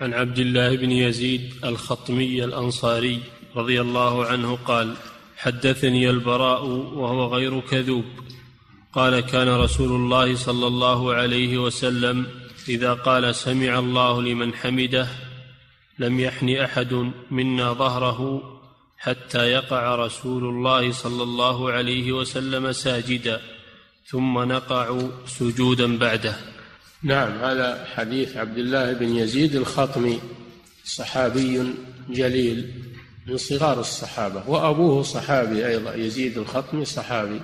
عن عبد الله بن يزيد الخطمي الأنصاري رضي الله عنه قال حدثني البراء وهو غير كذوب. قال كان رسول الله صلى الله عليه وسلم إذا قال سمع الله لمن حمده لم يحن أحد منا ظهره حتى يقع رسول الله صلى الله عليه وسلم ساجدا ثم نقع سجودا بعده. نعم هذا حديث عبد الله بن يزيد الخطمي صحابي جليل من صغار الصحابة وأبوه صحابي أيضا يزيد الخطمي صحابي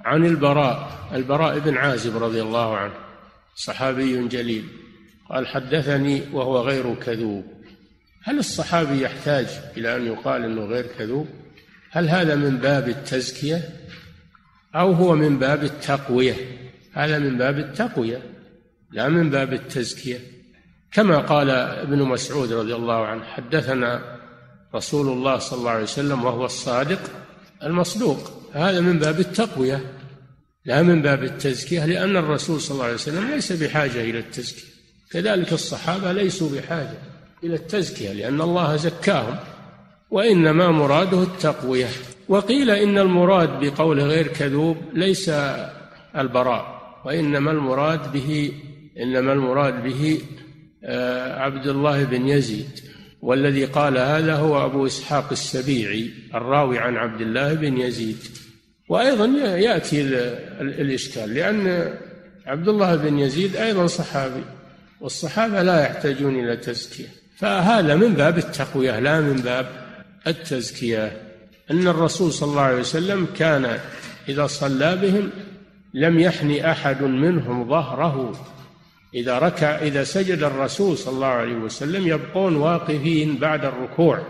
عن البراء البراء بن عازب رضي الله عنه صحابي جليل قال حدثني وهو غير كذوب. هل الصحابي يحتاج إلى أن يقال أنه غير كذوب؟ هل هذا من باب التزكية؟ أو هو من باب التقوية؟ هذا من باب التقوية. لا من باب التزكية. كما قال ابن مسعود رضي الله عنه حدثنا رسول الله صلى الله عليه وسلم وهو الصادق المصدوق. هذا من باب التقوية لا من باب التزكية لأن الرسول صلى الله عليه وسلم ليس بحاجة إلى التزكية. كذلك الصحابة ليسوا بحاجة إلى التزكية لأن الله زكاهم وإنما مراده التقوية. وقيل إن المراد بقول غير كذوب ليس البراء وإنما المراد به إنما المراد به آه، عبد الله بن يزيد والذي قال هذا هو أبو إسحاق السبيعي الراوي عن عبد الله بن يزيد. وأيضا يأتي الإشكال لأن عبد الله بن يزيد أيضا صحابي والصحابة لا يحتاجون إلى تزكية. فهذا من باب التقوية لا من باب التزكية. أن الرسول صلى الله عليه وسلم كان إذا صلى بهم لم يحن أحد منهم ظهره. إذا ركع إذا سجد الرسول صلى الله عليه وسلم يبقون واقفين بعد الركوع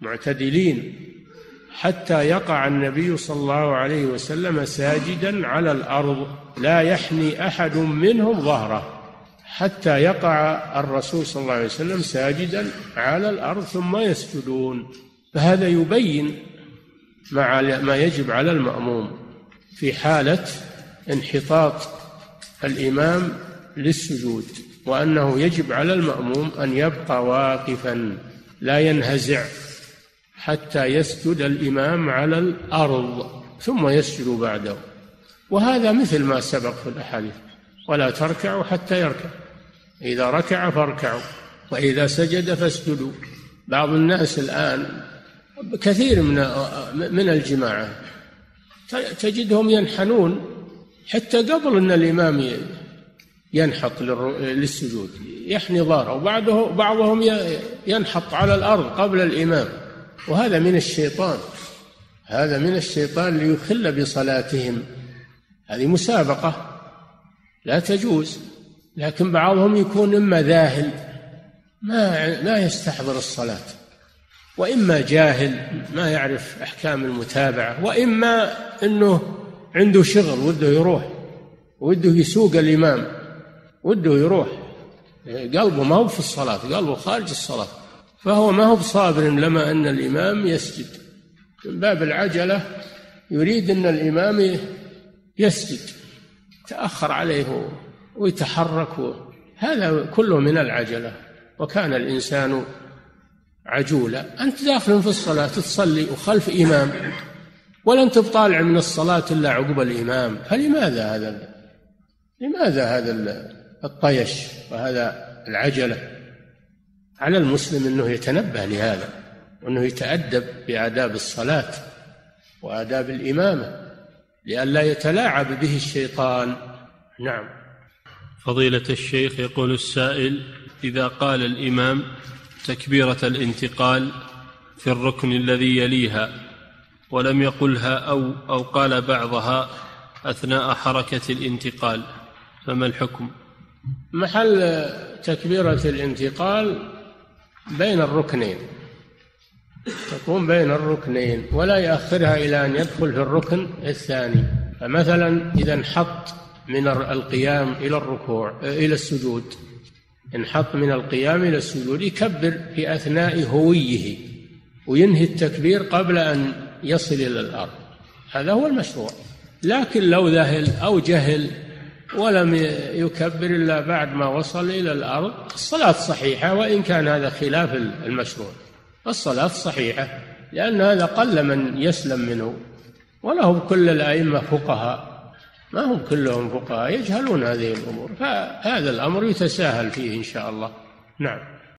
معتدلين حتى يقع النبي صلى الله عليه وسلم ساجدا على الأرض لا يحني أحد منهم ظهره حتى يقع الرسول صلى الله عليه وسلم ساجدا على الأرض ثم يسجدون. فهذا يبين ما ما يجب على المأموم في حالة انحطاط الإمام للسجود وأنه يجب على المأموم أن يبقى واقفا لا ينهزع حتى يسجد الإمام على الأرض ثم يسجد بعده. وهذا مثل ما سبق في الأحاديث ولا تركعوا حتى يركع. إذا ركع فاركعوا وإذا سجد فاسجدوا. بعض الناس الآن كثير من من الجماعة تجدهم ينحنون حتى قبل أن الإمام ينحط للسجود يحني ظهره. وبعده بعضهم ينحط على الأرض قبل الإمام. وهذا من الشيطان. هذا من الشيطان ليخل بصلاتهم. هذه مسابقة. لا تجوز. لكن بعضهم يكون إما ذاهل ما ما يستحضر الصلاة. وإما جاهل ما يعرف أحكام المتابعة. وإما أنه عنده شغل وده يروح وده يسوق الإمام. وده يروح. قلبه ما هو في الصلاة قلبه خارج الصلاة. فهو ما هو بصابر لما أن الإمام يسجد. من باب العجلة يريد أن الإمام يسجد. تأخر عليه ويتحرك. هذا كله من العجلة. وكان الإنسان عجولا. أنت داخل في الصلاة تصلي وخلف إمام. ولن تطالع من الصلاة إلا عقب الإمام. فلماذا هذا لماذا هذا الطيش وهذا العجلة. على المسلم أنه يتنبه لهذا وأنه يتأدب بآداب الصلاة وآداب الإمامة لئلا يتلاعب به الشيطان. نعم. فضيلة الشيخ يقول السائل إذا قال الإمام تكبيرة الانتقال في الركن الذي يليها ولم يقلها أو أو قال بعضها أثناء حركة الانتقال فما الحكم؟ محل تكبيرة الانتقال بين الركنين. تكون بين الركنين ولا يأخرها إلى أن يدخل في الركن الثاني. فمثلا إذا انحط من القيام إلى الركوع إلى السجود. انحط من القيام إلى السجود يكبر في أثناء هويه وينهي التكبير قبل أن يصل إلى الأرض. هذا هو المشروع. لكن لو ذهل أو جهل ولم يكبر إلا بعد ما وصل إلى الأرض. الصلاة صحيحة وإن كان هذا خلاف المشروع. الصلاة صحيحة لأن هذا قل من يسلم منه. ولهم كل الأئمة فقهاء. ما هم كلهم فقهاء يجهلون هذه الأمور. فهذا الأمر يتساهل فيه إن شاء الله. نعم.